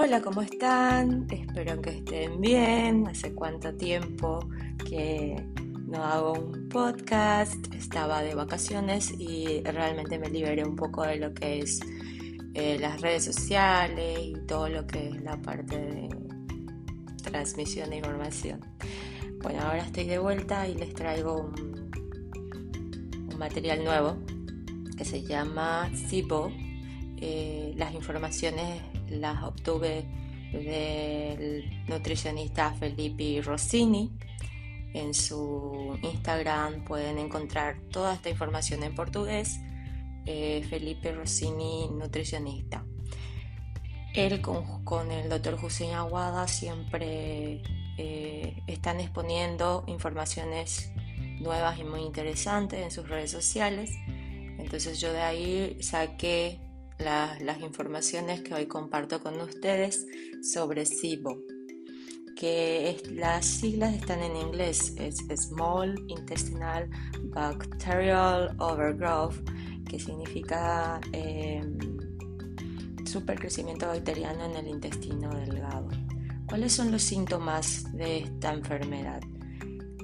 Hola, ¿cómo están? Espero que estén bien. Hace cuánto tiempo que no hago un podcast. Estaba de vacaciones y realmente me liberé un poco de lo que es eh, las redes sociales y todo lo que es la parte de transmisión de información. Bueno, ahora estoy de vuelta y les traigo un, un material nuevo que se llama Zipo. Eh, las informaciones las obtuve del nutricionista Felipe Rossini. En su Instagram pueden encontrar toda esta información en portugués. Eh, Felipe Rossini, nutricionista. Él con, el doctor Hussein Aguada siempre eh, están exponiendo informaciones nuevas y muy interesantes en sus redes sociales. Entonces yo de ahí saqué las informaciones que hoy comparto con ustedes sobre SIBO, que las siglas están en inglés, es Small Intestinal Bacterial Overgrowth, que significa eh, supercrecimiento bacteriano en el intestino delgado. ¿Cuáles son los síntomas de esta enfermedad?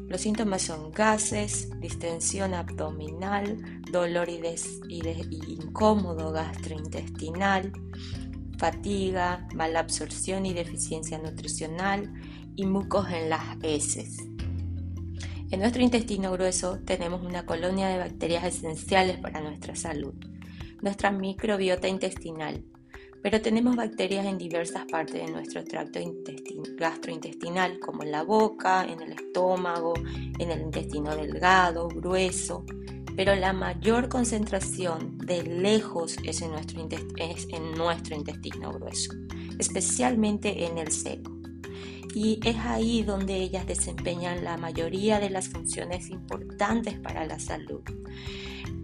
Los síntomas son gases, distensión abdominal, dolor y, incómodo gastrointestinal, fatiga, mala absorción y deficiencia nutricional y mucos en las heces. En nuestro intestino grueso tenemos una colonia de bacterias esenciales para nuestra salud, nuestra microbiota intestinal, pero tenemos bacterias en diversas partes de nuestro tracto gastrointestinal, como en la boca, en el estómago, en el intestino delgado, grueso, pero la mayor concentración de lejos es en nuestro, intestino grueso, especialmente en el seco. Y es ahí donde ellas desempeñan la mayoría de las funciones importantes para la salud.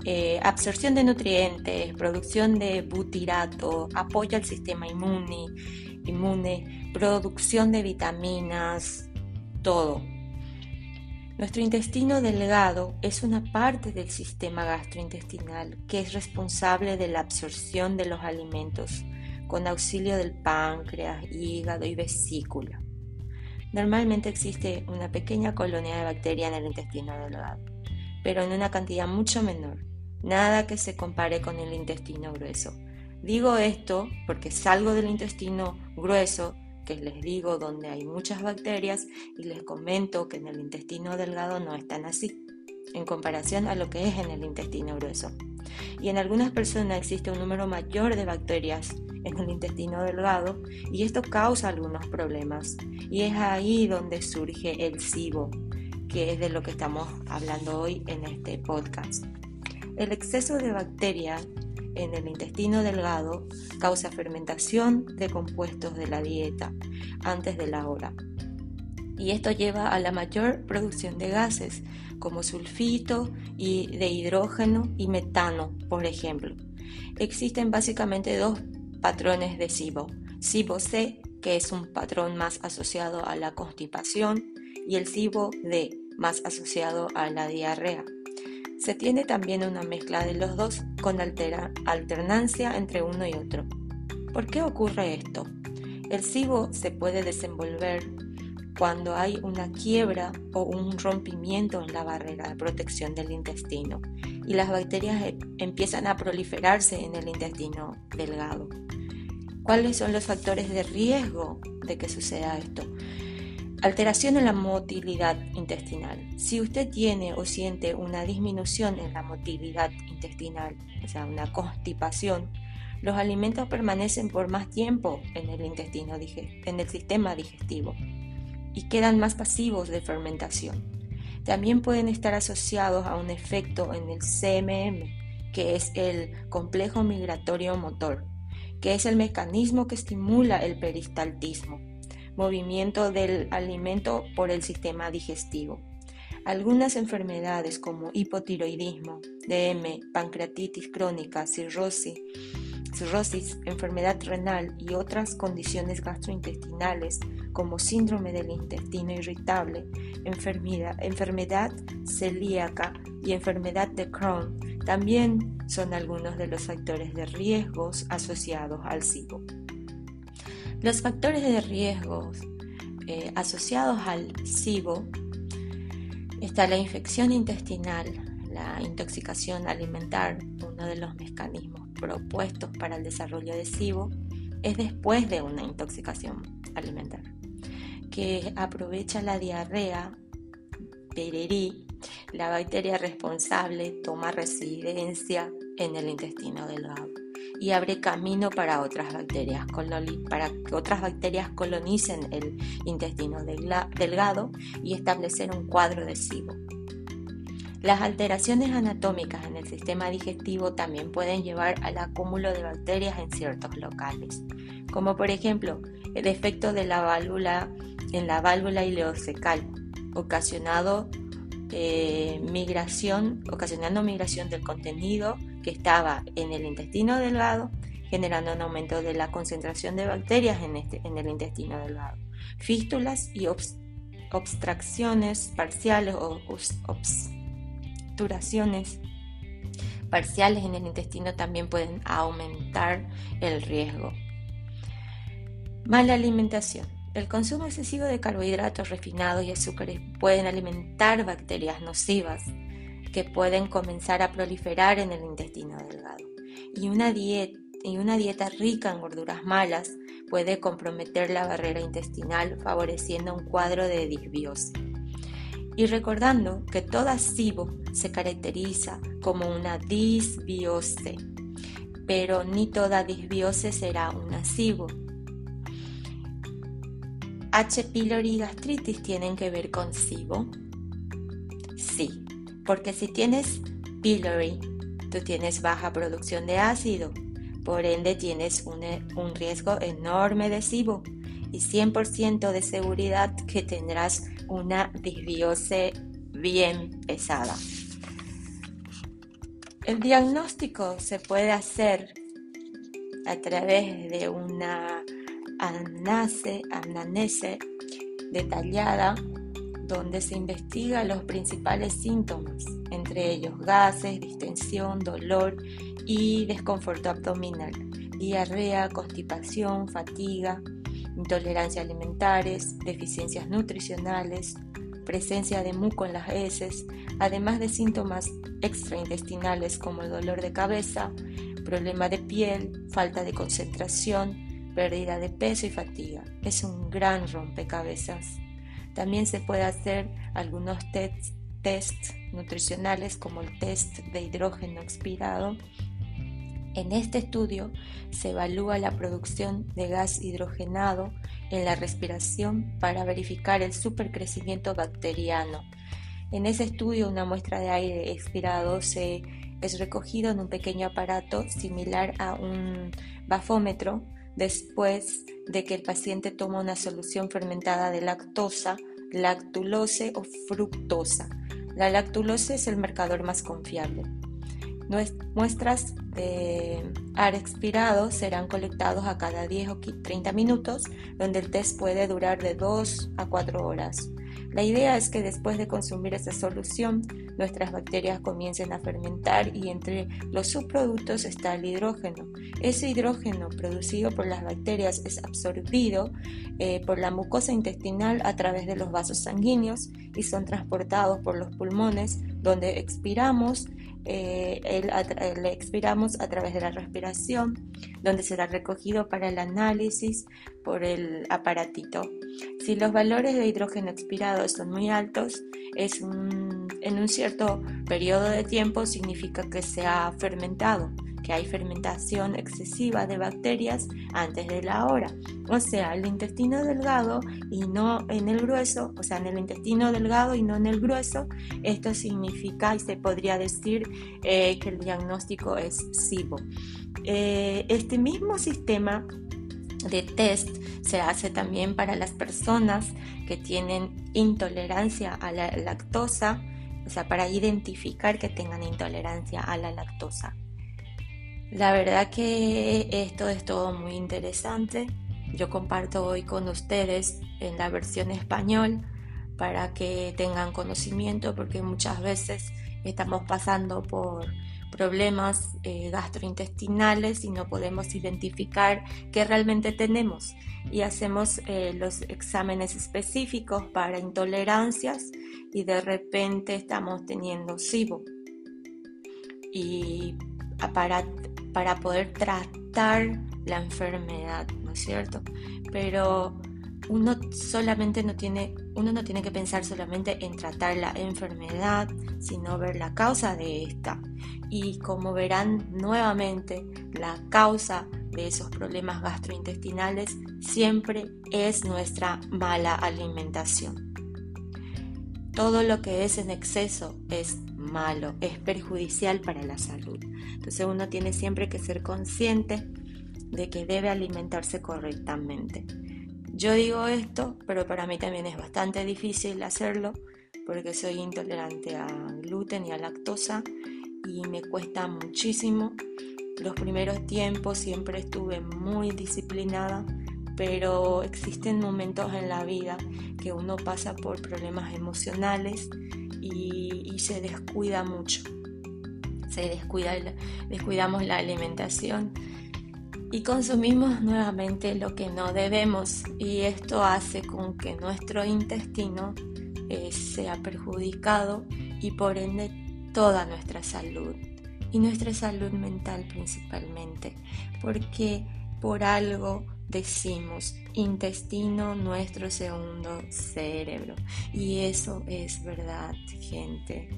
Eh, absorción de nutrientes, producción de butirato, apoyo al sistema inmune, inmune, producción de vitaminas, todo. Nuestro intestino delgado es una parte del sistema gastrointestinal que es responsable de la absorción de los alimentos con auxilio del páncreas, hígado y vesícula. Normalmente existe una pequeña colonia de bacterias en el intestino delgado, pero en una cantidad mucho menor nada que se compare con el intestino grueso. Digo esto porque salgo del intestino grueso, que les digo donde hay muchas bacterias, y les comento que en el intestino delgado no están así, en comparación a lo que es en el intestino grueso. Y en algunas personas existe un número mayor de bacterias en el intestino delgado y esto causa algunos problemas. Y es ahí donde surge el SIBO, que es de lo que estamos hablando hoy en este podcast. El exceso de bacterias en el intestino delgado causa fermentación de compuestos de la dieta antes de la hora. Y esto lleva a la mayor producción de gases como sulfito y de hidrógeno y metano, por ejemplo. Existen básicamente dos patrones de SIBO. SIBO-C, que es un patrón más asociado a la constipación, y el SIBO-D, más asociado a la diarrea. Se tiene también una mezcla de los dos con alternancia entre uno y otro. ¿Por qué ocurre esto? El SIBO se puede desenvolver cuando hay una quiebra o un rompimiento en la barrera de protección del intestino y las bacterias e, empiezan a proliferarse en el intestino delgado. ¿Cuáles son los factores de riesgo de que suceda esto? Alteración en la motilidad intestinal. Si usted tiene o siente una disminución en la motilidad intestinal, o sea, una constipación, los alimentos permanecen por más tiempo en el intestino, en el sistema digestivo y quedan más pasivos de fermentación. También pueden estar asociados a un efecto en el CMM, que es el complejo migratorio motor, que es el mecanismo que estimula el peristaltismo movimiento del alimento por el sistema digestivo. Algunas enfermedades como hipotiroidismo, DM, pancreatitis crónica, cirrosis, enfermedad renal y otras condiciones gastrointestinales como síndrome del intestino irritable, enfermedad, enfermedad celíaca y enfermedad de Crohn también son algunos de los factores de riesgos asociados al SIBO. Los factores de riesgo eh, asociados al SIBO está la infección intestinal, la intoxicación alimentar, uno de los mecanismos propuestos para el desarrollo de SIBO es después de una intoxicación alimentar, que aprovecha la diarrea, pererí, la bacteria responsable toma residencia en el intestino delgado y abre camino para otras bacterias, para que otras bacterias colonicen el intestino delgado y establecer un cuadro de SIBO. Las alteraciones anatómicas en el sistema digestivo también pueden llevar al acúmulo de bacterias en ciertos locales, como por ejemplo el efecto de la válvula en la válvula ileocecal, ocasionado eh, migración, ocasionando migración del contenido que estaba en el intestino delgado, generando un aumento de la concentración de bacterias en, este, en el intestino delgado. Fístulas y obstrucciones parciales o obturaciones parciales en el intestino también pueden aumentar el riesgo. Mala alimentación. El consumo excesivo de carbohidratos refinados y azúcares pueden alimentar bacterias nocivas que pueden comenzar a proliferar en el intestino delgado. Y una, dieta, rica en gorduras malas puede comprometer la barrera intestinal favoreciendo un cuadro de disbiosis. Y recordando que toda SIBO se caracteriza como una disbiose, pero ni toda disbiose será una SIBO H. pylori y gastritis tienen que ver con SIBO? Sí, porque si tienes pylori, tú tienes baja producción de ácido, por ende tienes un, un riesgo enorme de SIBO y 100% de seguridad que tendrás una disbiose bien pesada. El diagnóstico se puede hacer a través de una anamnese, anamnese detallada donde se investiga los principales síntomas, entre ellos gases, distensión, dolor y desconforto abdominal, diarrea, constipación, fatiga, intolerancia alimentares, deficiencias nutricionales, presencia de muco en las heces, además de síntomas extraintestinales como el dolor de cabeza, problema de piel, falta de concentración, pérdida de peso y fatiga. Es un gran rompecabezas. También se puede hacer algunos tests test nutricionales como el test de hidrógeno expirado. En este estudio se evalúa la producción de gas hidrogenado en la respiración para verificar el supercrecimiento bacteriano. En ese estudio una muestra de aire expirado se es recogido en un pequeño aparato similar a un bafómetro después de que el paciente toma una solución fermentada de lactosa, lactulose o fructosa. La lactulose es el marcador más confiable. Muestras de ar expirado serán colectados a cada 10 o 30 minutos, donde el test puede durar de 2 a 4 horas. La idea es que después de consumir esa solución, nuestras bacterias comiencen a fermentar y entre los subproductos está el hidrógeno. Ese hidrógeno producido por las bacterias es absorbido eh, por la mucosa intestinal a través de los vasos sanguíneos y son transportados por los pulmones donde expiramos eh, el, expiramos a través de la respiración, donde será recogido para el análisis por el aparatito. Si los valores de hidrógeno expirado son muy altos, es en un cierto periodo de tiempo significa que se ha fermentado hay fermentación excesiva de bacterias antes de la hora. O sea, el intestino delgado y no en el grueso, o sea, en el intestino delgado y no en el grueso, esto significa y se podría decir eh, que el diagnóstico es SIBO. Eh, este mismo sistema de test se hace también para las personas que tienen intolerancia a la lactosa, o sea, para identificar que tengan intolerancia a la lactosa. La verdad que esto es todo muy interesante. Yo comparto hoy con ustedes en la versión español para que tengan conocimiento porque muchas veces estamos pasando por problemas eh, gastrointestinales y no podemos identificar qué realmente tenemos. Y hacemos eh, los exámenes específicos para intolerancias y de repente estamos teniendo SIBO. Y para, para poder tratar la enfermedad, ¿no es cierto? Pero uno solamente no tiene, uno no tiene que pensar solamente en tratar la enfermedad, sino ver la causa de esta. Y como verán nuevamente, la causa de esos problemas gastrointestinales siempre es nuestra mala alimentación. Todo lo que es en exceso es malo, es perjudicial para la salud. Entonces uno tiene siempre que ser consciente de que debe alimentarse correctamente. Yo digo esto, pero para mí también es bastante difícil hacerlo porque soy intolerante a gluten y a lactosa y me cuesta muchísimo. Los primeros tiempos siempre estuve muy disciplinada, pero existen momentos en la vida que uno pasa por problemas emocionales y, se descuida mucho. Se descuida, descuidamos la alimentación y consumimos nuevamente lo que no debemos. Y esto hace con que nuestro intestino eh, sea perjudicado y por ende toda nuestra salud. Y nuestra salud mental principalmente. Porque por algo decimos intestino nuestro segundo cerebro y eso es verdad gente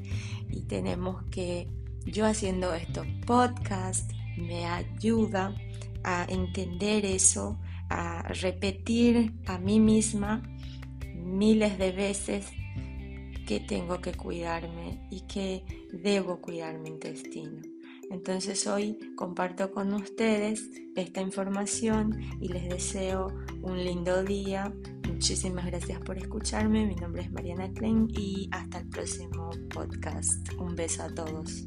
y tenemos que yo haciendo estos podcasts me ayuda a entender eso, a repetir a mí misma miles de veces que tengo que cuidarme y que debo cuidar mi intestino. Entonces hoy comparto con ustedes esta información y les deseo un lindo día. Muchísimas gracias por escucharme. Mi nombre es Mariana Klein y hasta el próximo podcast. Un beso a todos.